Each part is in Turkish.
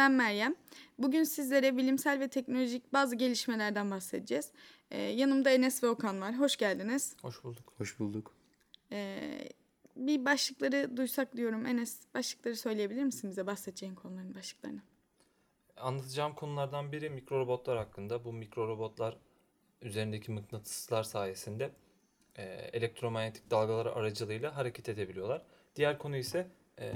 ben Meryem. Bugün sizlere bilimsel ve teknolojik bazı gelişmelerden bahsedeceğiz. Ee, yanımda Enes ve Okan var. Hoş geldiniz. Hoş bulduk. Hoş bulduk. Ee, bir başlıkları duysak diyorum. Enes başlıkları söyleyebilir misin bize bahsedeceğin konuların başlıklarını? Anlatacağım konulardan biri mikro robotlar hakkında. Bu mikro robotlar üzerindeki mıknatıslar sayesinde e, elektromanyetik dalgalar aracılığıyla hareket edebiliyorlar. Diğer konu ise e,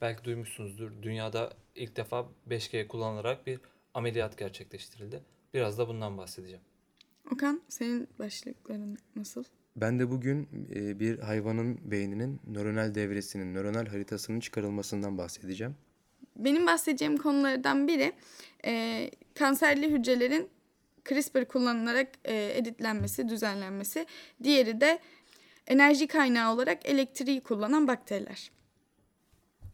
belki duymuşsunuzdur. Dünyada ilk defa 5G kullanılarak bir ameliyat gerçekleştirildi. Biraz da bundan bahsedeceğim. Okan senin başlıkların nasıl? Ben de bugün e, bir hayvanın beyninin nöronal devresinin, nöronal haritasının çıkarılmasından bahsedeceğim. Benim bahsedeceğim konulardan biri e, kanserli hücrelerin CRISPR kullanılarak e, editlenmesi, düzenlenmesi. Diğeri de enerji kaynağı olarak elektriği kullanan bakteriler.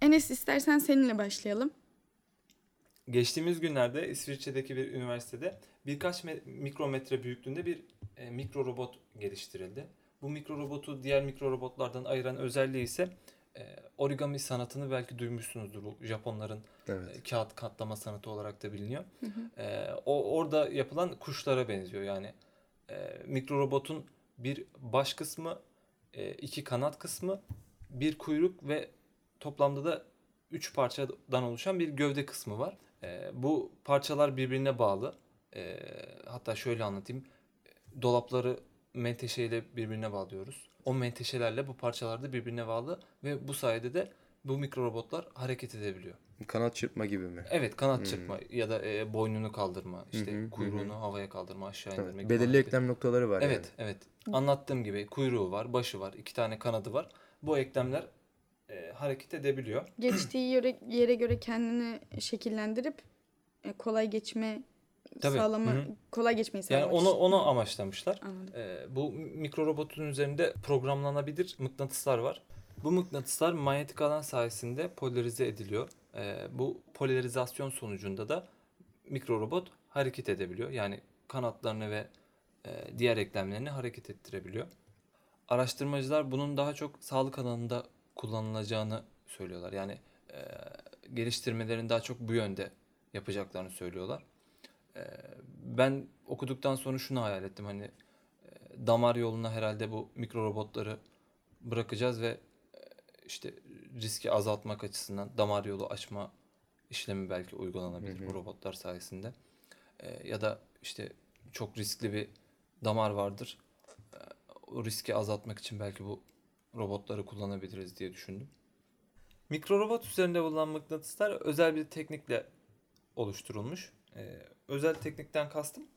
Enes istersen seninle başlayalım. Geçtiğimiz günlerde İsviçre'deki bir üniversitede birkaç me- mikrometre büyüklüğünde bir e, mikro robot geliştirildi. Bu mikro robotu diğer mikro robotlardan ayıran özelliği ise e, origami sanatını belki duymuşsunuzdur. Bu Japonların Evet. e, kağıt katlama sanatı olarak da biliniyor. E, o orada yapılan kuşlara benziyor. Yani e, mikro robotun bir baş kısmı, e, iki kanat kısmı, bir kuyruk ve toplamda da üç parçadan oluşan bir gövde kısmı var. E, bu parçalar birbirine bağlı. E, hatta şöyle anlatayım. Dolapları menteşeyle birbirine bağlıyoruz. O menteşelerle bu parçalar da birbirine bağlı ve bu sayede de bu mikro robotlar hareket edebiliyor. Kanat çırpma gibi mi? Evet kanat çırpma ya da e, boynunu kaldırma, işte hı kuyruğunu havaya kaldırma, aşağı indirme. gibi Belirli hareket- eklem noktaları var Evet, evet. Anlattığım gibi kuyruğu var, başı var, iki tane kanadı var. Bu eklemler e, hareket edebiliyor. Geçtiği yere, yere göre kendini şekillendirip e, kolay geçme Tabii, sağlama, hı hı. kolay geçmeyi Yani sağlamak onu için. onu amaçlamışlar. Anladım. E, bu mikro robotun üzerinde programlanabilir mıknatıslar var. Bu mıknatıslar manyetik alan sayesinde polarize ediliyor. E, bu polarizasyon sonucunda da mikro robot hareket edebiliyor. Yani kanatlarını ve e, diğer eklemlerini hareket ettirebiliyor. Araştırmacılar bunun daha çok sağlık alanında kullanılacağını söylüyorlar. Yani e, geliştirmelerini daha çok bu yönde yapacaklarını söylüyorlar. E, ben okuduktan sonra şunu hayal ettim. Hani e, damar yoluna herhalde bu mikro robotları bırakacağız ve e, işte riski azaltmak açısından damar yolu açma işlemi belki uygulanabilir Hı hı. bu robotlar sayesinde. E, ya da işte çok riskli bir damar vardır. E, o riski azaltmak için belki bu robotları kullanabiliriz diye düşündüm. Mikro robot üzerinde bulunan mıknatıslar özel bir teknikle oluşturulmuş. E, özel teknikten kastım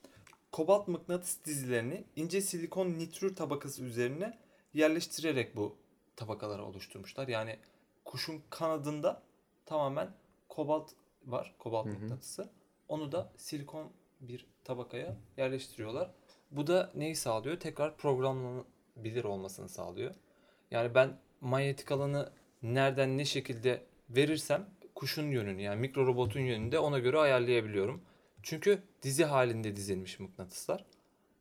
kobalt mıknatıs dizilerini ince silikon nitrür tabakası üzerine yerleştirerek bu tabakaları oluşturmuşlar. Yani kuşun kanadında tamamen kobalt var, kobalt Hı hı. mıknatısı. Onu da silikon bir tabakaya yerleştiriyorlar. Bu da neyi sağlıyor? Tekrar programlanabilir olmasını sağlıyor. Yani ben manyetik alanı nereden ne şekilde verirsem kuşun yönünü yani mikro robotun yönünü de ona göre ayarlayabiliyorum. Çünkü dizi halinde dizilmiş mıknatıslar.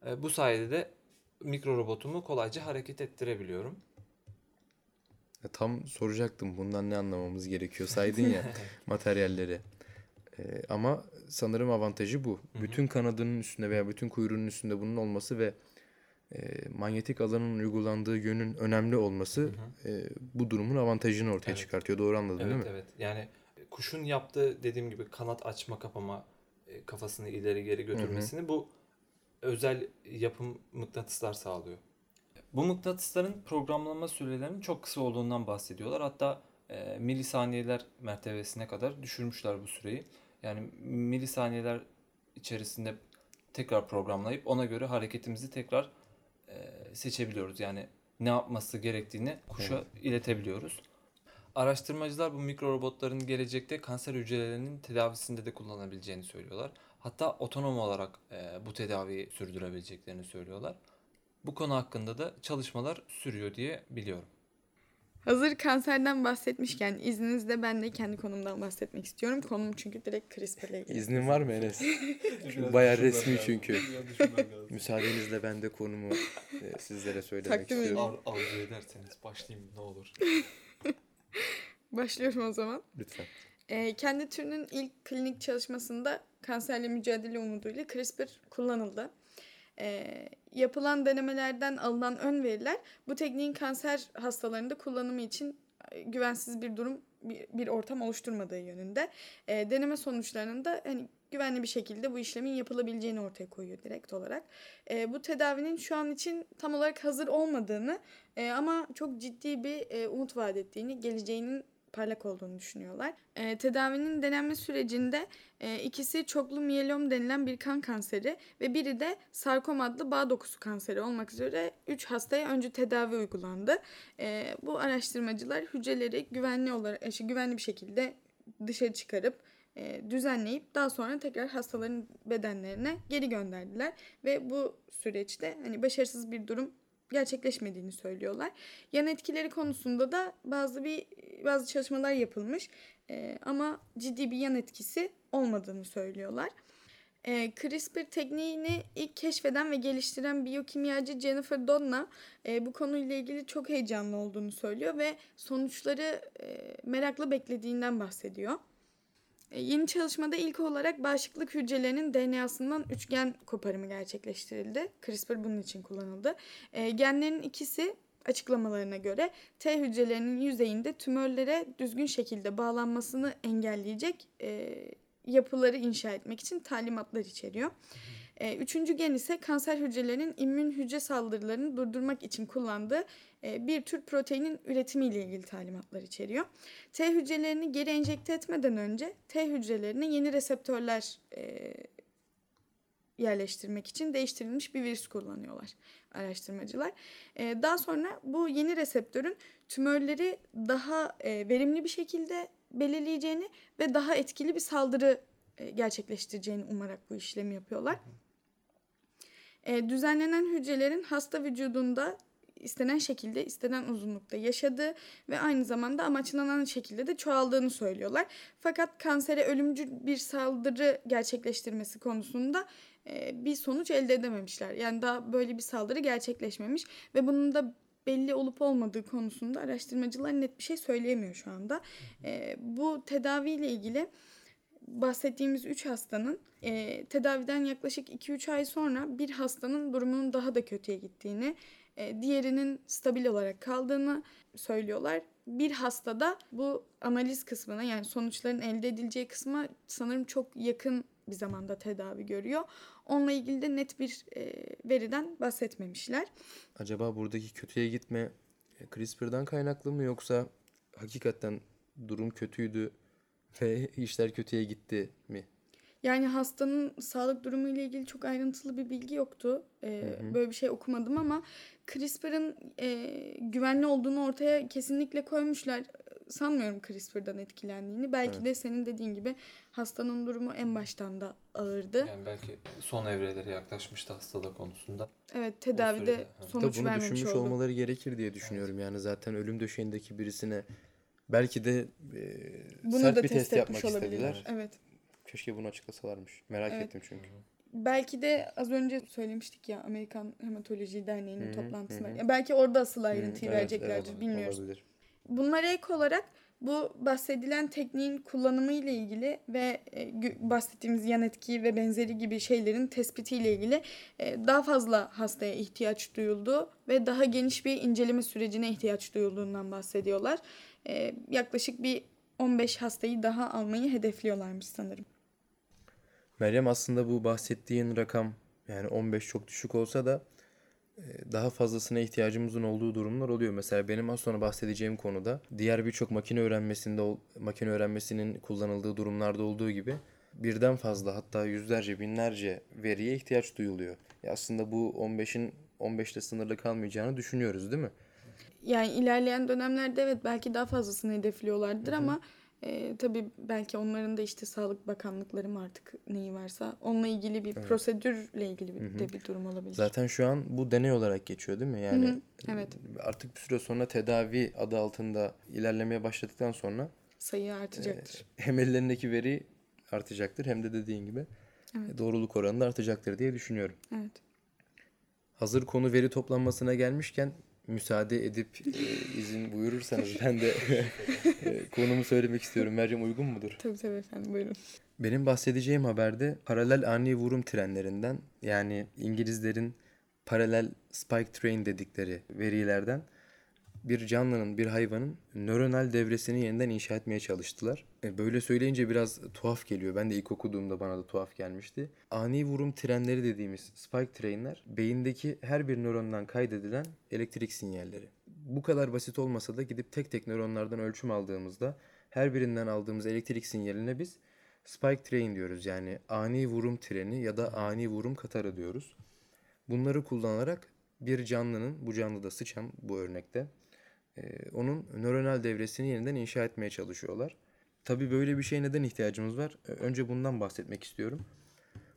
E, bu sayede de mikro robotumu kolayca hareket ettirebiliyorum. Ya Tam soracaktım bundan ne anlamamız gerekiyor saydın ya materyalleri. Ee, ama sanırım avantajı bu. Bütün kanadının üstünde veya bütün kuyruğunun üstünde bunun olması ve e, manyetik alanın uygulandığı yönün önemli olması e, bu durumun avantajını ortaya Evet. çıkartıyor. Doğru anladın değil Evet mi? evet. Yani kuşun yaptığı dediğim gibi kanat açma kapama e, kafasını ileri geri götürmesini bu özel yapım mıknatıslar sağlıyor. Bu mıknatısların programlama sürelerinin çok kısa olduğundan bahsediyorlar. Hatta e, milisaniyeler mertebesine kadar düşürmüşler bu süreyi. Yani milisaniyeler içerisinde tekrar programlayıp ona göre hareketimizi tekrar seçebiliyoruz. Yani ne yapması gerektiğini kuşa iletebiliyoruz. Araştırmacılar bu mikro robotların gelecekte kanser hücrelerinin tedavisinde de kullanabileceğini söylüyorlar. Hatta otonom olarak e, bu tedaviyi sürdürebileceklerini söylüyorlar. Bu konu hakkında da çalışmalar sürüyor diye biliyorum. Hazır kanserden bahsetmişken izninizle ben de kendi konumdan bahsetmek istiyorum. Konum çünkü direkt CRISPR ile ilgili. İznin var mı Enes? Bayağı resmi çünkü. Müsaadenizle ben de konumu e, sizlere söylemek Takdim istiyorum. Ar- arzu ederseniz başlayayım ne olur. Başlıyorum o zaman. Lütfen. E, kendi türünün ilk klinik çalışmasında kanserle mücadele umuduyla CRISPR kullanıldı. E, yapılan denemelerden alınan ön veriler bu tekniğin kanser hastalarında kullanımı için e, güvensiz bir durum bir, bir ortam oluşturmadığı yönünde. E, deneme sonuçlarının da hani güvenli bir şekilde bu işlemin yapılabileceğini ortaya koyuyor direkt olarak. E, bu tedavinin şu an için tam olarak hazır olmadığını e, ama çok ciddi bir e, umut vaat ettiğini, geleceğinin parlak olduğunu düşünüyorlar. E, tedavinin denenme sürecinde e, ikisi çoklu miyelom denilen bir kan kanseri ve biri de sarkom adlı bağ dokusu kanseri olmak üzere 3 hastaya önce tedavi uygulandı. E, bu araştırmacılar hücreleri güvenli olarak işte güvenli bir şekilde dışarı çıkarıp e, düzenleyip daha sonra tekrar hastaların bedenlerine geri gönderdiler ve bu süreçte hani başarısız bir durum gerçekleşmediğini söylüyorlar. Yan etkileri konusunda da bazı bir bazı çalışmalar yapılmış e, ama ciddi bir yan etkisi olmadığını söylüyorlar. E, CRISPR tekniğini ilk keşfeden ve geliştiren biyokimyacı Jennifer Doudna e, bu konuyla ilgili çok heyecanlı olduğunu söylüyor ve sonuçları e, merakla beklediğinden bahsediyor. E, yeni çalışmada ilk olarak bağışıklık hücrelerinin DNA'sından üçgen koparımı gerçekleştirildi. CRISPR bunun için kullanıldı. E, genlerin ikisi açıklamalarına göre T hücrelerinin yüzeyinde tümörlere düzgün şekilde bağlanmasını engelleyecek e, yapıları inşa etmek için talimatlar içeriyor. E, üçüncü gen ise kanser hücrelerinin immün hücre saldırılarını durdurmak için kullandığı e, bir tür proteinin üretimiyle ilgili talimatlar içeriyor. T hücrelerini geri enjekte etmeden önce T hücrelerine yeni reseptörler e, yerleştirmek için değiştirilmiş bir virüs kullanıyorlar araştırmacılar. E, daha sonra bu yeni reseptörün tümörleri daha e, verimli bir şekilde belirleyeceğini ve daha etkili bir saldırı e, gerçekleştireceğini umarak bu işlemi yapıyorlar. E, düzenlenen hücrelerin hasta vücudunda istenen şekilde, istenen uzunlukta yaşadığı ve aynı zamanda amaçlanan şekilde de çoğaldığını söylüyorlar. Fakat kansere ölümcül bir saldırı gerçekleştirmesi konusunda e, bir sonuç elde edememişler. Yani daha böyle bir saldırı gerçekleşmemiş ve bunun da belli olup olmadığı konusunda araştırmacılar net bir şey söyleyemiyor şu anda. E, bu tedaviyle ilgili bahsettiğimiz 3 hastanın e, tedaviden yaklaşık 2-3 ay sonra bir hastanın durumunun daha da kötüye gittiğini, e, diğerinin stabil olarak kaldığını söylüyorlar. Bir hastada bu analiz kısmına yani sonuçların elde edileceği kısma sanırım çok yakın bir zamanda tedavi görüyor. Onunla ilgili de net bir e, veriden bahsetmemişler. Acaba buradaki kötüye gitme e, CRISPR'dan kaynaklı mı yoksa hakikaten durum kötüydü ve işler kötüye gitti mi? Yani hastanın sağlık durumu ile ilgili çok ayrıntılı bir bilgi yoktu. Ee, hı hı. Böyle bir şey okumadım ama CRISPR'ın e, güvenli olduğunu ortaya kesinlikle koymuşlar. Sanmıyorum CRISPR'dan etkilendiğini. Belki evet. de senin dediğin gibi hastanın durumu en baştan da ağırdı. Yani belki son evrelere yaklaşmıştı hastalık konusunda. Evet tedavide sonuç bunu düşünmüş oldu. olmaları gerekir diye düşünüyorum. Evet. Yani zaten ölüm döşeğindeki birisine belki de e, Bunu sert da bir test, test yapmak istediler. Evet. Keşke bunu açıklasalarmış. Merak evet. ettim çünkü. Belki de az önce söylemiştik ya Amerikan Hematoloji Derneği'nin toplantısında. Yani belki orada asıl ayrıntıyı hı, vereceklerdir evet, bilmiyoruz. Olabilir. Bunlara ek olarak bu bahsedilen tekniğin kullanımı ile ilgili ve e, bahsettiğimiz yan etki ve benzeri gibi şeylerin tespiti ile ilgili e, daha fazla hastaya ihtiyaç duyuldu ve daha geniş bir inceleme sürecine ihtiyaç duyulduğundan bahsediyorlar. E, yaklaşık bir 15 hastayı daha almayı hedefliyorlarmış sanırım. Meryem aslında bu bahsettiğin rakam yani 15 çok düşük olsa da e, daha fazlasına ihtiyacımızın olduğu durumlar oluyor. Mesela benim az sonra bahsedeceğim konuda diğer birçok makine öğrenmesinde makine öğrenmesinin kullanıldığı durumlarda olduğu gibi birden fazla hatta yüzlerce binlerce veriye ihtiyaç duyuluyor. Ya aslında bu 15'in 15'te sınırlı kalmayacağını düşünüyoruz değil mi? Yani ilerleyen dönemlerde evet belki daha fazlasını hedefliyorlardır Hı-hı. ama e, tabii belki onların da işte Sağlık Bakanlıkları mı artık neyi varsa onunla ilgili bir evet. prosedürle ilgili bir, de bir durum olabilir. Zaten şu an bu deney olarak geçiyor değil mi? Yani Hı-hı. evet. artık bir süre sonra tedavi adı altında ilerlemeye başladıktan sonra sayı artacaktır. E, hem ellerindeki veri artacaktır hem de dediğin gibi evet. doğruluk oranı da artacaktır diye düşünüyorum. Evet. Hazır konu veri toplanmasına gelmişken müsaade edip e, izin buyurursanız ben de e, konumu söylemek istiyorum. Meryem uygun mudur? Tabii tabii efendim buyurun. Benim bahsedeceğim haberde paralel ani vurum trenlerinden yani İngilizlerin paralel spike train dedikleri verilerden bir canlının, bir hayvanın nöronal devresini yeniden inşa etmeye çalıştılar. E, böyle söyleyince biraz tuhaf geliyor. Ben de ilk okuduğumda bana da tuhaf gelmişti. Ani vurum trenleri dediğimiz spike trainler beyindeki her bir nörondan kaydedilen elektrik sinyalleri. Bu kadar basit olmasa da gidip tek tek nöronlardan ölçüm aldığımızda her birinden aldığımız elektrik sinyaline biz spike train diyoruz. Yani ani vurum treni ya da ani vurum katarı diyoruz. Bunları kullanarak bir canlının, bu canlıda sıçan bu örnekte, onun nöronal devresini yeniden inşa etmeye çalışıyorlar. Tabii böyle bir şeye neden ihtiyacımız var? E, önce bundan bahsetmek istiyorum.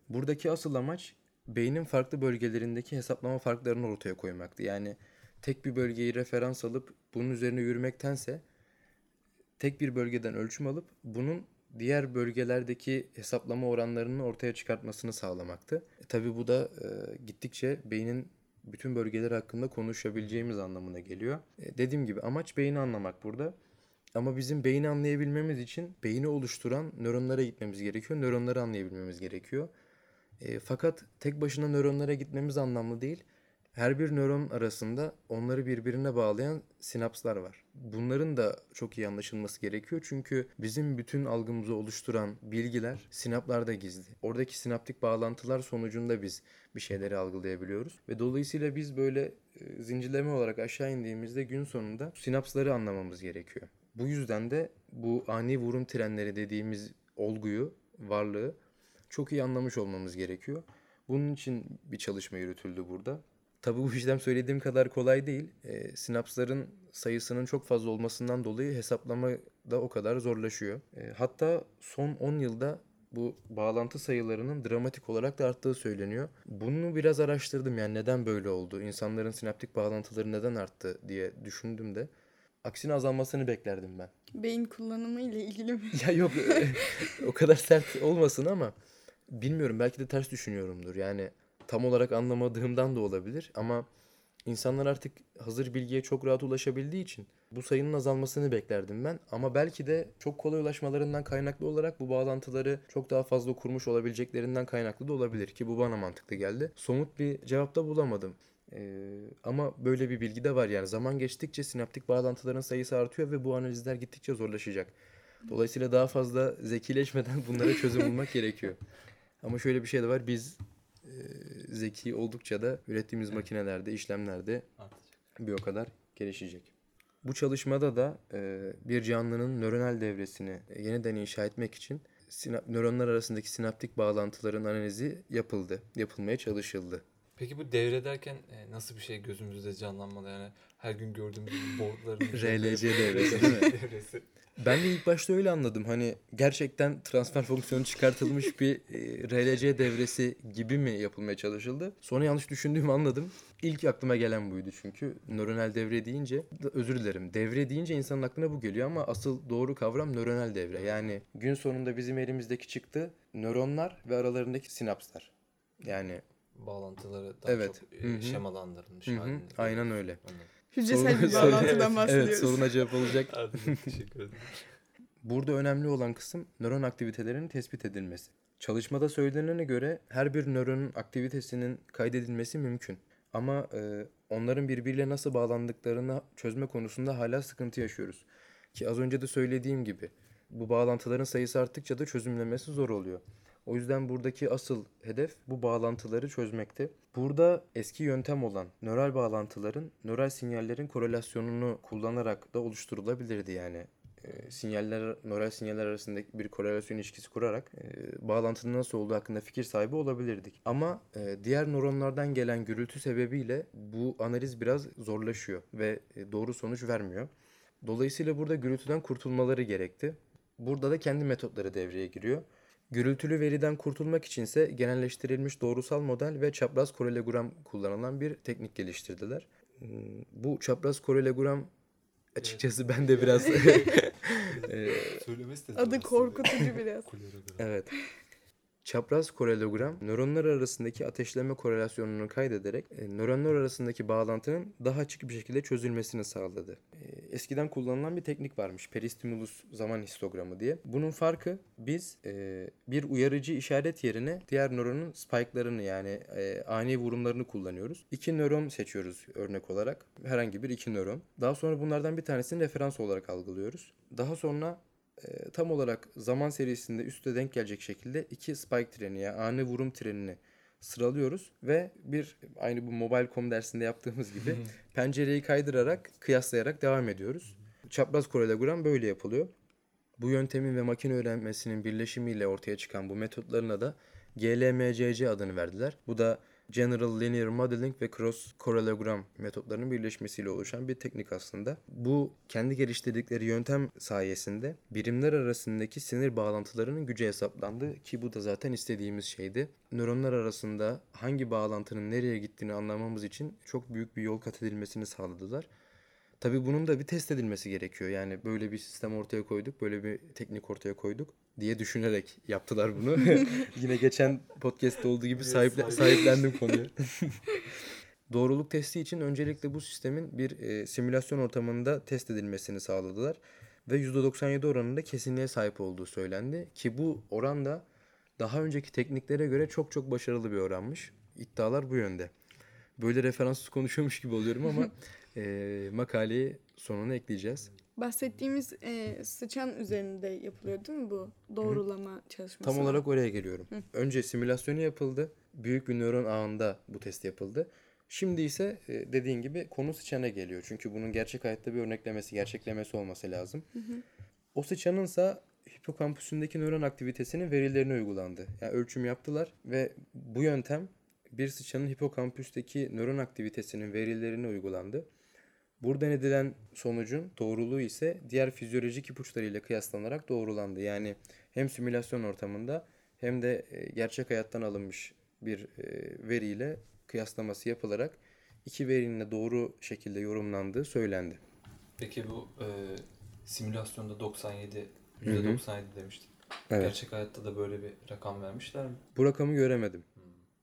Buradaki asıl amaç beynin farklı bölgelerindeki hesaplama farklarını ortaya koymaktı. Yani tek bir bölgeyi referans alıp bunun üzerine yürümektense tek bir bölgeden ölçüm alıp bunun diğer bölgelerdeki hesaplama oranlarını ortaya çıkartmasını sağlamaktı. E, tabii bu da e, gittikçe beynin bütün bölgeler hakkında konuşabileceğimiz anlamına geliyor. E, dediğim gibi amaç beyni anlamak burada. Ama bizim beyni anlayabilmemiz için beyni oluşturan nöronlara gitmemiz gerekiyor. Nöronları anlayabilmemiz gerekiyor. E, fakat tek başına nöronlara gitmemiz anlamlı değil. Her bir nöron arasında onları birbirine bağlayan sinapslar var. Bunların da çok iyi anlaşılması gerekiyor çünkü bizim bütün algımızı oluşturan bilgiler sinaplarda gizli. Oradaki sinaptik bağlantılar sonucunda biz bir şeyleri algılayabiliyoruz ve dolayısıyla biz böyle e, zincirleme olarak aşağı indiğimizde gün sonunda sinapsları anlamamız gerekiyor. Bu yüzden de bu ani vurum trenleri dediğimiz olguyu, varlığı çok iyi anlamış olmamız gerekiyor. Bunun için bir çalışma yürütüldü burada. Tabii bu işlem söylediğim kadar kolay değil. E, sinapsların sayısının çok fazla olmasından dolayı hesaplama da o kadar zorlaşıyor. E, hatta son 10 yılda bu bağlantı sayılarının dramatik olarak da arttığı söyleniyor. Bunu biraz araştırdım yani neden böyle oldu? İnsanların sinaptik bağlantıları neden arttı diye düşündüm de. Aksine azalmasını beklerdim ben. Beyin kullanımı ile ilgili mi? Ya yok o kadar sert olmasın ama bilmiyorum belki de ters düşünüyorumdur. Yani tam olarak anlamadığımdan da olabilir ama insanlar artık hazır bilgiye çok rahat ulaşabildiği için bu sayının azalmasını beklerdim ben ama belki de çok kolay ulaşmalarından kaynaklı olarak bu bağlantıları çok daha fazla kurmuş olabileceklerinden kaynaklı da olabilir ki bu bana mantıklı geldi. Somut bir cevapta bulamadım. Ee, ama böyle bir bilgi de var yani zaman geçtikçe sinaptik bağlantıların sayısı artıyor ve bu analizler gittikçe zorlaşacak. Dolayısıyla daha fazla zekileşmeden bunlara çözüm bulmak gerekiyor. Ama şöyle bir şey de var biz zeki oldukça da ürettiğimiz makinelerde, işlemlerde bir o kadar gelişecek. Bu çalışmada da e, bir canlının nöronal devresini yeniden inşa etmek için sinap, nöronlar arasındaki sinaptik bağlantıların analizi yapıldı, yapılmaya çalışıldı. Peki bu devre derken e, nasıl bir şey gözümüzde canlanmalı yani her gün gördüğümüz boardların RLC devresi değil mi? devresi. Ben de ilk başta öyle anladım. Hani gerçekten transfer fonksiyonu çıkartılmış bir e, RLC devresi gibi mi yapılmaya çalışıldı? Sonra yanlış düşündüğümü anladım. İlk aklıma gelen buydu çünkü. Nöronal devre deyince, özür dilerim. Devre deyince insanın aklına bu geliyor ama asıl doğru kavram nöronal devre. Yani gün sonunda bizim elimizdeki çıktı nöronlar ve aralarındaki sinapslar. Yani Bağlantıları daha Evet. çok e, Hı hı. şemalandırılmış Hı hı, halinde. aynen öyle. Anladım. Hücresel Sorun- bir bağlantıdan Evet, bahsediyoruz. Evet soruna cevap olacak. Teşekkür ederim. Burada önemli olan kısım nöron aktivitelerinin tespit edilmesi. Çalışmada söylenene göre her bir nöronun aktivitesinin kaydedilmesi mümkün. Ama e, onların birbiriyle nasıl bağlandıklarını çözme konusunda hala sıkıntı yaşıyoruz. Ki az önce de söylediğim gibi bu bağlantıların sayısı arttıkça da çözümlemesi zor oluyor. O yüzden buradaki asıl hedef bu bağlantıları çözmekte. Burada eski yöntem olan nöral bağlantıların nöral sinyallerin korelasyonunu kullanarak da oluşturulabilirdi yani e, sinyaller, nöral sinyaller arasındaki bir korelasyon ilişkisi kurarak e, bağlantının nasıl olduğu hakkında fikir sahibi olabilirdik. Ama e, diğer nöronlardan gelen gürültü sebebiyle bu analiz biraz zorlaşıyor ve e, doğru sonuç vermiyor. Dolayısıyla burada gürültüden kurtulmaları gerekti. Burada da kendi metotları devreye giriyor. Gürültülü veriden kurtulmak içinse genelleştirilmiş doğrusal model ve çapraz korelegram kullanılan bir teknik geliştirdiler. Hmm, Bu çapraz korelegram açıkçası ben de biraz Söylemesi de Adı korkutucu biraz. Evet. Çapraz korelogram nöronlar arasındaki ateşleme korelasyonunu kaydederek e, nöronlar arasındaki bağlantının daha açık bir şekilde çözülmesini sağladı. E, eskiden kullanılan bir teknik varmış. Peristimulus zaman histogramı diye. Bunun farkı biz e, bir uyarıcı işaret yerine diğer nöronun spike'larını yani e, ani vurumlarını kullanıyoruz. İki nöron seçiyoruz örnek olarak. Herhangi bir iki nöron. Daha sonra bunlardan bir tanesini referans olarak algılıyoruz. Daha sonra e, tam olarak zaman serisinde üste denk gelecek şekilde iki spike treni yani ani vurum trenini sıralıyoruz ve bir aynı bu mobile.com dersinde yaptığımız gibi pencereyi kaydırarak kıyaslayarak devam ediyoruz. Çapraz korelogram böyle yapılıyor. Bu yöntemin ve makine öğrenmesinin birleşimiyle ortaya çıkan bu metotlarına da GLMCC adını verdiler. Bu da General Linear Modeling ve Cross Correlogram metotlarının birleşmesiyle oluşan bir teknik aslında. Bu kendi geliştirdikleri yöntem sayesinde birimler arasındaki sinir bağlantılarının gücü hesaplandı ki bu da zaten istediğimiz şeydi. Nöronlar arasında hangi bağlantının nereye gittiğini anlamamız için çok büyük bir yol kat edilmesini sağladılar. Tabii bunun da bir test edilmesi gerekiyor. Yani böyle bir sistem ortaya koyduk, böyle bir teknik ortaya koyduk diye düşünerek yaptılar bunu. Yine geçen podcast'te olduğu gibi sahiple, sahiplendim konuyu. Doğruluk testi için öncelikle bu sistemin bir e, simülasyon ortamında test edilmesini sağladılar ve %97 oranında kesinliğe sahip olduğu söylendi ki bu oran da daha önceki tekniklere göre çok çok başarılı bir oranmış. İddialar bu yönde. Böyle referanssız konuşuyormuş gibi oluyorum ama e, makaleyi sonuna ekleyeceğiz. Bahsettiğimiz e, sıçan üzerinde yapılıyor değil mi bu doğrulama çalışması? Tam olarak oraya geliyorum. Önce simülasyonu yapıldı. Büyük bir nöron ağında bu test yapıldı. Şimdi ise e, dediğin gibi konu sıçana geliyor. Çünkü bunun gerçek hayatta bir örneklemesi, gerçeklemesi olması lazım. O sıçanınsa hipokampüsündeki nöron aktivitesinin verilerine uygulandı. Yani ölçüm yaptılar ve bu yöntem bir sıçanın hipokampüsteki nöron aktivitesinin verilerine uygulandı. Buradan edilen sonucun doğruluğu ise diğer fizyolojik ipuçlarıyla kıyaslanarak doğrulandı. Yani hem simülasyon ortamında hem de e, gerçek hayattan alınmış bir e, veriyle kıyaslaması yapılarak iki verinin de doğru şekilde yorumlandığı söylendi. Peki bu e, simülasyonda 97 %97 demiştin. Evet. Gerçek hayatta da böyle bir rakam vermişler mi? Bu rakamı göremedim.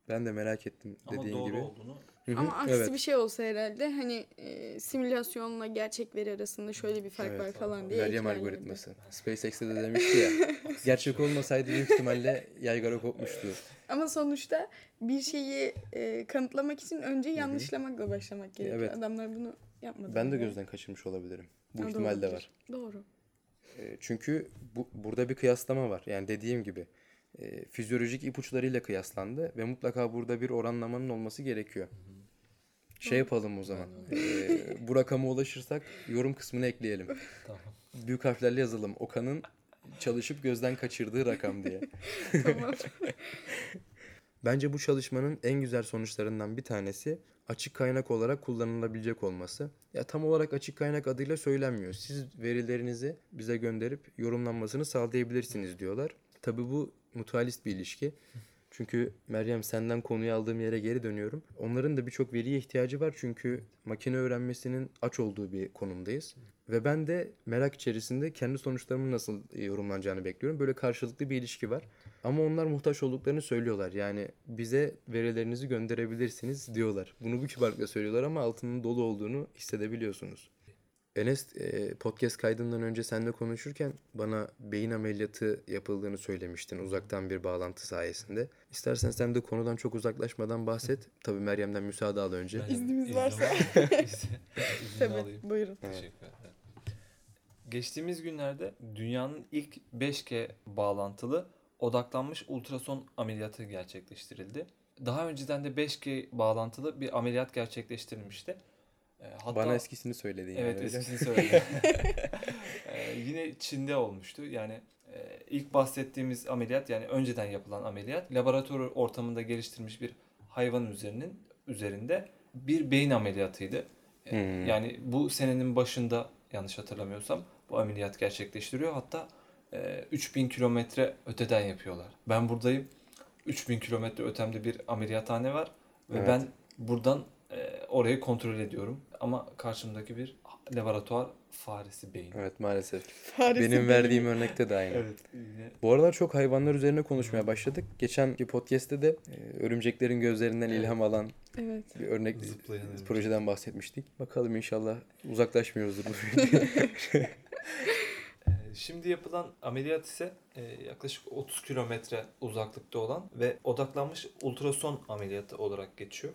Ben de merak ettim Ama dediğin doğru gibi. olduğunu Hı hı, Ama aksi evet. bir şey olsa herhalde hani e, simülasyonla gerçek veri arasında şöyle bir fark Evet. var falan diye. Meryem algoritması. SpaceX'te de demişti ya. gerçek olmasaydı büyük ihtimalle yaygara kopmuştu. Ama sonuçta bir şeyi e, kanıtlamak için önce yanlışlamakla başlamak gerekiyor. Evet. Adamlar bunu yapmadı. Ben de gözden kaçırmış olabilirim. Bu Ha, ihtimal de var. Doğru. E, Çünkü bu, burada bir kıyaslama var. Yani dediğim gibi e, fizyolojik ipuçlarıyla kıyaslandı ve mutlaka burada bir oranlamanın olması gerekiyor. Şey yapalım o zaman. E, bu rakama ulaşırsak yorum kısmını ekleyelim. tamam. Büyük harflerle yazalım. Okan'ın çalışıp gözden kaçırdığı rakam diye. tamam. Bence bu çalışmanın en güzel sonuçlarından bir tanesi açık kaynak olarak kullanılabilecek olması. Ya tam olarak açık kaynak adıyla söylenmiyor. Siz verilerinizi bize gönderip yorumlanmasını sağlayabilirsiniz diyorlar. Tabi bu mutualist bir ilişki. Çünkü Meryem senden konuyu aldığım yere geri dönüyorum. Onların da birçok veriye ihtiyacı var çünkü makine öğrenmesinin aç olduğu bir konumdayız. Ve ben de merak içerisinde kendi sonuçlarımın nasıl yorumlanacağını bekliyorum. Böyle karşılıklı bir ilişki var. Ama onlar muhtaç olduklarını söylüyorlar. Yani bize verilerinizi gönderebilirsiniz diyorlar. Bunu bu kibarlıkla söylüyorlar ama altının dolu olduğunu hissedebiliyorsunuz. Enes e, podcast kaydından önce seninle konuşurken bana beyin ameliyatı yapıldığını söylemiştin uzaktan bir bağlantı sayesinde. İstersen sen de konudan çok uzaklaşmadan bahset. Tabii Meryem'den müsaade al önce. Meryem, İznimiz izin varsa. Tabii. alayım. Buyurun. Teşekkür ederim. Geçtiğimiz günlerde dünyanın ilk 5G bağlantılı odaklanmış ultrason ameliyatı gerçekleştirildi. Daha önceden de 5G bağlantılı bir ameliyat gerçekleştirilmişti. Ee, Hatta, Bana eskisini söyledi yani. Evet öyle. eskisini söyledi. Ee, yine Çin'de olmuştu. Yani e, ilk bahsettiğimiz ameliyat yani önceden yapılan ameliyat laboratuvar ortamında geliştirilmiş bir hayvan üzerinin üzerinde bir beyin ameliyatıydı. Ee, Hmm. Yani bu senenin başında yanlış hatırlamıyorsam bu ameliyat gerçekleştiriyor. Hatta e, 3000 kilometre öteden yapıyorlar. Ben buradayım. 3000 kilometre ötemde bir ameliyathane var ve Evet. ben buradan e, orayı kontrol ediyorum. Ama karşımdaki bir laboratuvar faresi beyin. Evet maalesef. Faresi Benim değil. verdiğim örnekte de aynı. Evet. Yine Bu aralar çok hayvanlar üzerine konuşmaya başladık. Geçenki podcast'te de e, örümceklerin gözlerinden Evet. ilham alan Evet. bir örnek Zıplayan örümcek. projeden bahsetmiştik. Bakalım inşallah uzaklaşmıyoruzdur bu Ee, Şimdi yapılan ameliyat ise e, yaklaşık 30 kilometre uzaklıkta olan ve odaklanmış ultrason ameliyatı olarak geçiyor.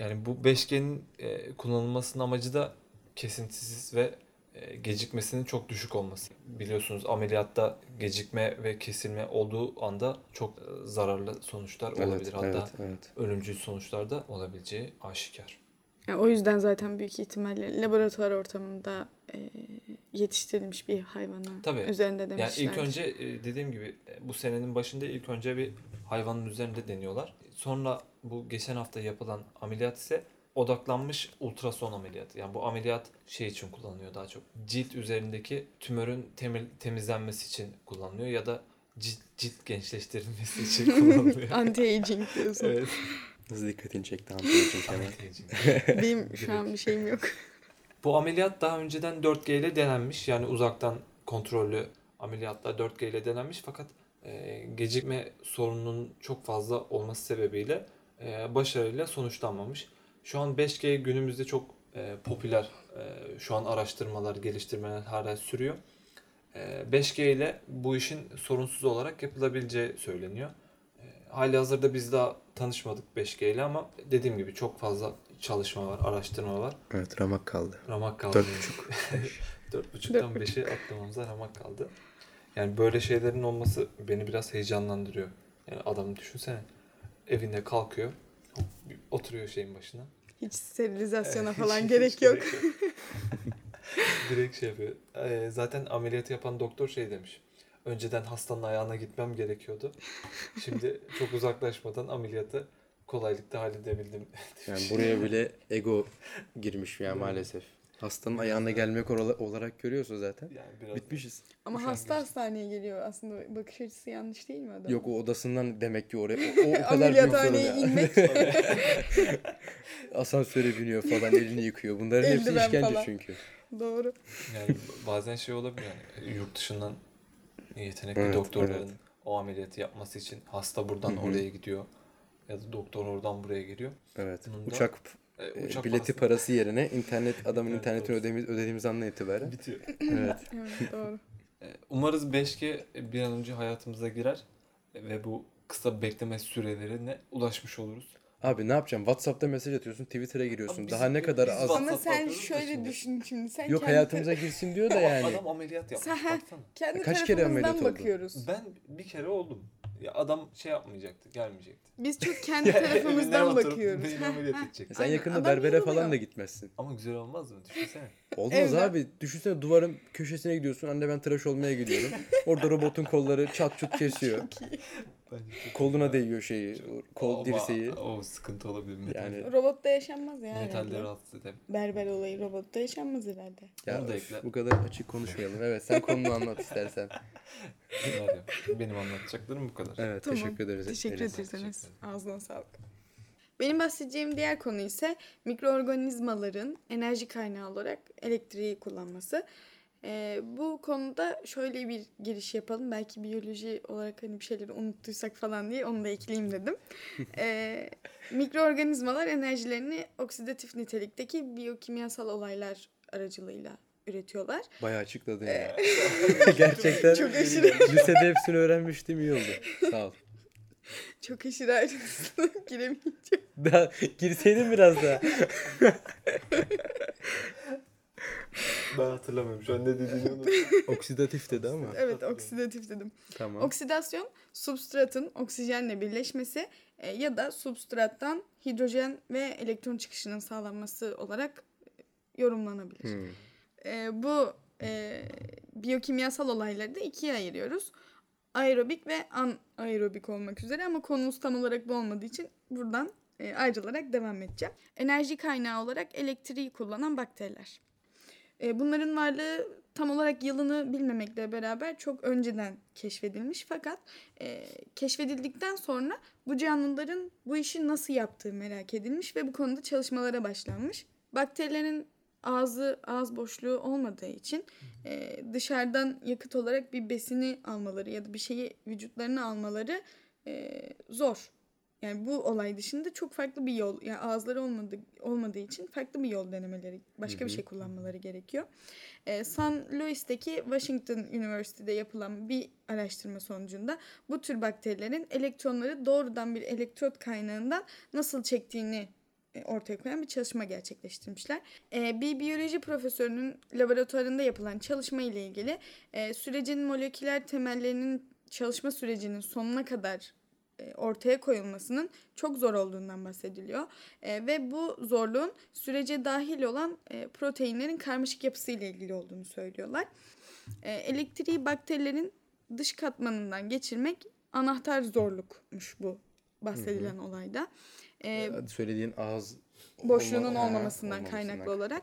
Yani bu 5G'nin e, kullanılmasının amacı da kesintisiz ve e, gecikmesinin çok düşük olması. Biliyorsunuz ameliyatta gecikme ve kesilme olduğu anda çok e, zararlı sonuçlar olabilir. evet, Hatta evet, evet. ölümcül sonuçlar da olabileceği aşikar. Yani o yüzden zaten büyük ihtimalle laboratuvar ortamında e, yetiştirilmiş bir hayvana Tabii. üzerinde Yani demişler. ilk önce e, dediğim gibi e, bu senenin başında ilk önce bir hayvanın üzerinde deniyorlar. Sonra bu geçen hafta yapılan ameliyat ise odaklanmış ultrason ameliyatı. Yani bu ameliyat şey için kullanılıyor daha çok. Cilt üzerindeki tümörün temel, temizlenmesi için kullanılıyor ya da cilt, cilt gençleştirilmesi için kullanılıyor. Anti-aging diyorsun. evet. Nasıl dikkatini çekti Kemal. Anti-aging. Benim şu an bir şeyim yok. Bu ameliyat daha önceden 4G ile denenmiş. Yani uzaktan kontrollü ameliyatlar 4G ile denenmiş fakat e, gecikme sorununun çok fazla olması sebebiyle e, başarıyla sonuçlanmamış. Şu an 5G günümüzde çok e, popüler. E, şu an araştırmalar, geliştirmeler hala sürüyor. E, 5G ile bu işin sorunsuz olarak yapılabileceği söyleniyor. E, hali hazırda biz daha tanışmadık 5G ile ama dediğim gibi çok fazla çalışma var, araştırma var. Evet ramak kaldı. Ramak kaldı. Dört buçuk. Dört buçuktan beşe atlamamıza ramak kaldı. Yani böyle şeylerin olması beni biraz heyecanlandırıyor. Yani adam düşünsene. Evinde kalkıyor. Oturuyor şeyin başına. Hiç sterilizasyona Hiç- falan hiç gerek yok. Direkt şey yapıyor. Ee, zaten ameliyatı yapan doktor şey demiş. Önceden hastanın ayağına gitmem gerekiyordu. Şimdi çok uzaklaşmadan ameliyatı kolaylıkla halledebildim. Yani buraya bile ego girmiş ya maalesef. Hastanın ayağına gelmek ola- olarak görüyorsa zaten Yani biraz bitmişiz. Ama hasta hastaneye geliyor. Aslında bakış açısı yanlış değil mi adam? Yok o odasından demek ki oraya o, o, o kadar büyük Ameliyathaneye sorun ya. inmek. Asansöre biniyor falan elini yıkıyor. Bunların hepsi Eldiven işkence falan. çünkü. Doğru. Yani bazen şey olabiliyor yani yurt dışından yetenekli Evet, doktorların evet. o ameliyatı yapması için hasta buradan Hı hı. oraya gidiyor ya da doktor oradan buraya geliyor. Evet. Bunun da, Uçak, E, e, uçak bileti parası parası yerine internet adamın İnternet internetini ödediğimiz, ödediğimiz andan itibaren. bitiyor. Evet. Evet doğru. E, Umarız 5G bir an önce hayatımıza girer ve bu kısa bekleme sürelerine ulaşmış oluruz. Abi ne yapacağım? WhatsApp'ta mesaj atıyorsun, Twitter'a giriyorsun. Abi biz- Daha ne kadar biz az. Ama sen şöyle şimdi. düşün şimdi. Sen Yok kendi, hayatımıza girsin diyor da yani. Adam ameliyat yapmış Sen- baksana. kendi Kaç kere tarafımızdan ameliyat oldu? bakıyoruz. Ben bir kere oldum. Ya adam şey yapmayacaktı, gelmeyecekti. Biz çok kendi tarafımızdan bakıyoruz. beni ameliyat heh. edecek. Sen Aynen, yakında adam berbere yoruluyor. falan da gitmezsin. Ama güzel olmaz mı? Düşünsene. Olmaz Evden. abi. Düşünsene duvarın köşesine gidiyorsun. Anne ben tıraş olmaya gidiyorum. Orada robotun kolları çat çut kesiyor. Bence çok- Koluna değiyor şeyi. o Kol dirseği. O sıkıntı olabilir. Metal, Yani Robotta yaşanmaz ya metalde herhalde. rahatsız edebilir. Berber olayı robotta yaşanmaz herhalde. ya Onu da öf, ekle. bu kadar açık konuşmayalım. Evet sen konunu anlat istersen. Bunlar ya. Benim anlatacaklarım bu kadar. Evet Tamam. teşekkür ederiz. Teşekkür Elinize ederiz Enes. Ağzına sağlık. Benim bahsedeceğim diğer konu ise mikroorganizmaların enerji kaynağı olarak elektriği kullanması. Ee, bu konuda şöyle bir giriş yapalım. Belki biyoloji olarak hani bir şeyleri unuttuysak falan diye onu da ekleyeyim dedim. Ee, mikroorganizmalar enerjilerini oksidatif nitelikteki biyokimyasal olaylar aracılığıyla üretiyorlar. Bayağı açıkladın ya. Gerçekten Çok aşırı. lisede hepsini öğrenmiştim iyi oldu. Sağ ol. Çok aşırı ayrıntısına giremeyeceğim. Daha girseydin biraz daha. Ben hatırlamıyorum. Şu an ne dediğini unuttum. Oksidatif dedi ama. Evet oksidatif dedim. Tamam. Oksidasyon substratın oksijenle birleşmesi e, ya da substrattan hidrojen ve elektron çıkışının sağlanması olarak e, yorumlanabilir. Hmm. E, bu e, biyokimyasal olayları da ikiye ayırıyoruz. Aerobik ve anaerobik olmak üzere ama konumuz tam olarak bu olmadığı için buradan e, ayrılarak devam edeceğim. Enerji kaynağı olarak elektriği kullanan bakteriler. E, bunların varlığı tam olarak yılını bilmemekle beraber çok önceden keşfedilmiş fakat e, keşfedildikten sonra bu canlıların bu işi nasıl yaptığı merak edilmiş ve bu konuda çalışmalara başlanmış. Bakterilerin ağzı ağız boşluğu olmadığı için e, dışarıdan yakıt olarak bir besini almaları ya da bir şeyi vücutlarına almaları e, zor. Yani bu olay dışında çok farklı bir yol, yani ağızları olmadığı, olmadığı için farklı bir yol denemeleri, başka bir şey kullanmaları gerekiyor. Ee, San Luis'teki Washington University'de yapılan bir araştırma sonucunda bu tür bakterilerin elektronları doğrudan bir elektrot kaynağından nasıl çektiğini e, ortaya koyan bir çalışma gerçekleştirmişler. Ee, bir biyoloji profesörünün laboratuvarında yapılan çalışma ile ilgili e, sürecin moleküler temellerinin çalışma sürecinin sonuna kadar ortaya koyulmasının çok zor olduğundan bahsediliyor. E, ve bu zorluğun sürece dahil olan e, proteinlerin karmaşık yapısıyla ilgili olduğunu söylüyorlar. E, elektriği bakterilerin dış katmanından geçirmek anahtar zorlukmuş bu bahsedilen hı hı. olayda. E, Söylediğin ağız boşluğunun olma, olmamasından, olmamasından kaynaklı olarak.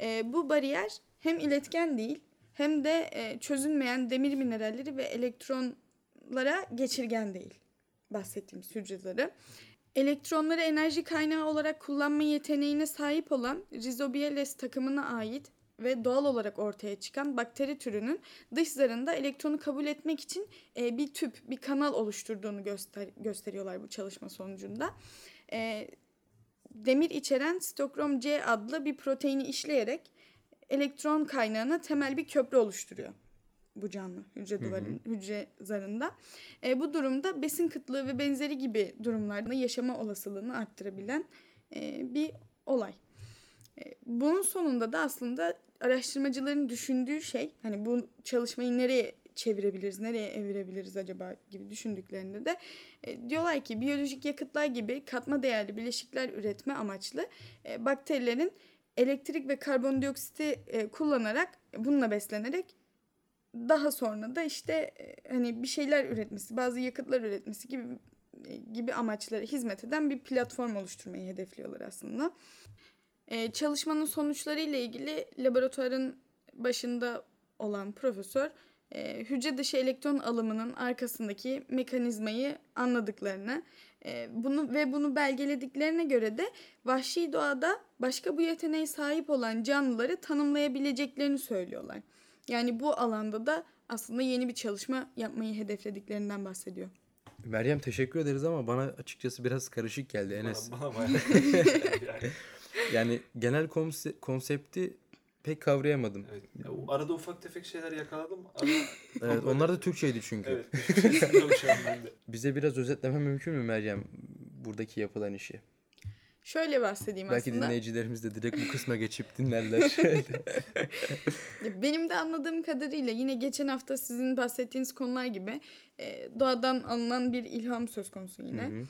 E, bu bariyer hem iletken değil hem de e, çözünmeyen demir mineralleri ve elektronlara geçirgen değil bahsettiğimiz hücreleri. Elektronları enerji kaynağı olarak kullanma yeteneğine sahip olan Rhizobiales takımına ait ve doğal olarak ortaya çıkan bakteri türünün dış zarında elektronu kabul etmek için e, bir tüp, bir kanal oluşturduğunu göster gösteriyorlar bu çalışma sonucunda. E, demir içeren stokrom C adlı bir proteini işleyerek elektron kaynağına temel bir köprü oluşturuyor bu canlı hücre duvarın hı hı. hücre zarında. E, bu durumda besin kıtlığı ve benzeri gibi durumlarda yaşama olasılığını arttırabilen e, bir olay. E, bunun sonunda da aslında araştırmacıların düşündüğü şey hani bu çalışmayı nereye çevirebiliriz, nereye evirebiliriz acaba gibi düşündüklerinde de e, diyorlar ki biyolojik yakıtlar gibi katma değerli bileşikler üretme amaçlı e, bakterilerin elektrik ve karbondioksiti e, kullanarak bununla beslenerek daha sonra da işte e, hani bir şeyler üretmesi, bazı yakıtlar üretmesi gibi e, gibi amaçlara hizmet eden bir platform oluşturmayı hedefliyorlar aslında. Ee, çalışmanın sonuçları ile ilgili laboratuvarın başında olan profesör e, hücre dışı elektron alımının arkasındaki mekanizmayı anladıklarını e, bunu ve bunu belgelediklerine göre de vahşi doğada başka bu yeteneğe sahip olan canlıları tanımlayabileceklerini söylüyorlar. Yani bu alanda da aslında yeni bir çalışma yapmayı hedeflediklerinden bahsediyor. Meryem teşekkür ederiz ama bana açıkçası biraz karışık geldi Enes. Bana, bana yani genel konse- konsepti pek kavrayamadım. Evet. Ya, arada ufak tefek şeyler yakaladım ama Evet, onlar da Türkçeydi çünkü. Evet, Bize biraz özetleme mümkün mü Meryem buradaki yapılan işi? Şöyle bahsedeyim Belki aslında. Belki dinleyicilerimiz de direkt bu kısma geçip dinlerler. Benim de anladığım kadarıyla yine geçen hafta sizin bahsettiğiniz konular gibi e, doğadan alınan bir ilham söz konusu yine. Hı hı.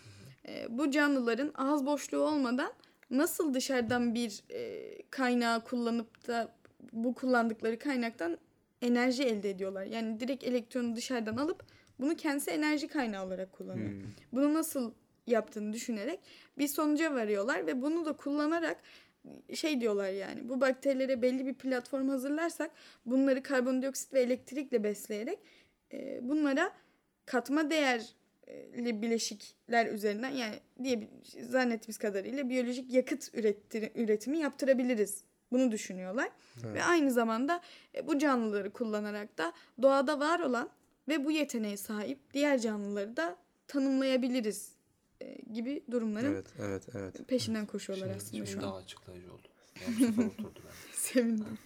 E, bu canlıların ağız boşluğu olmadan nasıl dışarıdan bir e, kaynağı kullanıp da bu kullandıkları kaynaktan enerji elde ediyorlar. Yani direkt elektronu dışarıdan alıp bunu kendisi enerji kaynağı olarak kullanıyor. Hmm. Bunu nasıl yaptığını düşünerek bir sonuca varıyorlar ve bunu da kullanarak şey diyorlar yani bu bakterilere belli bir platform hazırlarsak bunları karbondioksit ve elektrikle besleyerek e, bunlara katma değerli bileşikler üzerinden yani diye zannettiğimiz kadarıyla biyolojik yakıt ürettir, üretimi yaptırabiliriz. Bunu düşünüyorlar. Evet. Ve aynı zamanda e, bu canlıları kullanarak da doğada var olan ve bu yeteneğe sahip diğer canlıları da tanımlayabiliriz gibi durumların evet, evet, evet. peşinden koşuyorlar şimdi, aslında şimdi şu an. Daha açıklayıcı oldu. Yani oturdu Sevindim.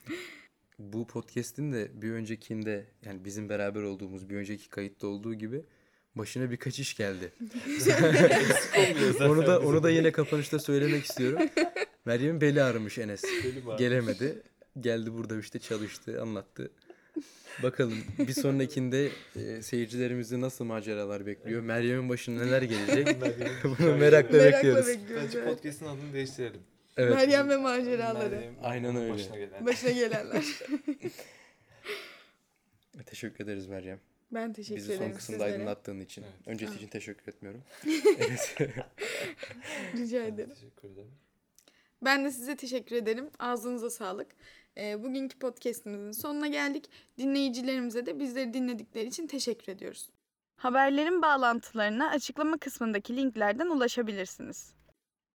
Bu podcast'in de bir öncekinde yani bizim beraber olduğumuz bir önceki kayıtta olduğu gibi başına birkaç iş geldi. onu da onu da yine kapanışta söylemek istiyorum. Meryem'in beli ağrımış Enes. Gelemedi. Geldi burada işte çalıştı, anlattı. Bakalım bir sonrakinde e, seyircilerimizi nasıl maceralar bekliyor? Meryem'in başına neler gelecek? Bunu merakla, bekliyoruz. Bence podcast'ın adını değiştirelim. Evet. Meryem ve maceraları. Meryem, Aynen öyle. Başına, gelen. başına gelenler. teşekkür ederiz Meryem. Ben teşekkür Bizi ederim son kısımda sizlere. aydınlattığın için. Evet. Öncesi için teşekkür etmiyorum. Rica ederim. Teşekkür ederim. Ben de size teşekkür ederim. Ağzınıza sağlık. E, bugünkü podcastimizin sonuna geldik. Dinleyicilerimize de bizleri dinledikleri için teşekkür ediyoruz. Haberlerin bağlantılarına açıklama kısmındaki linklerden ulaşabilirsiniz.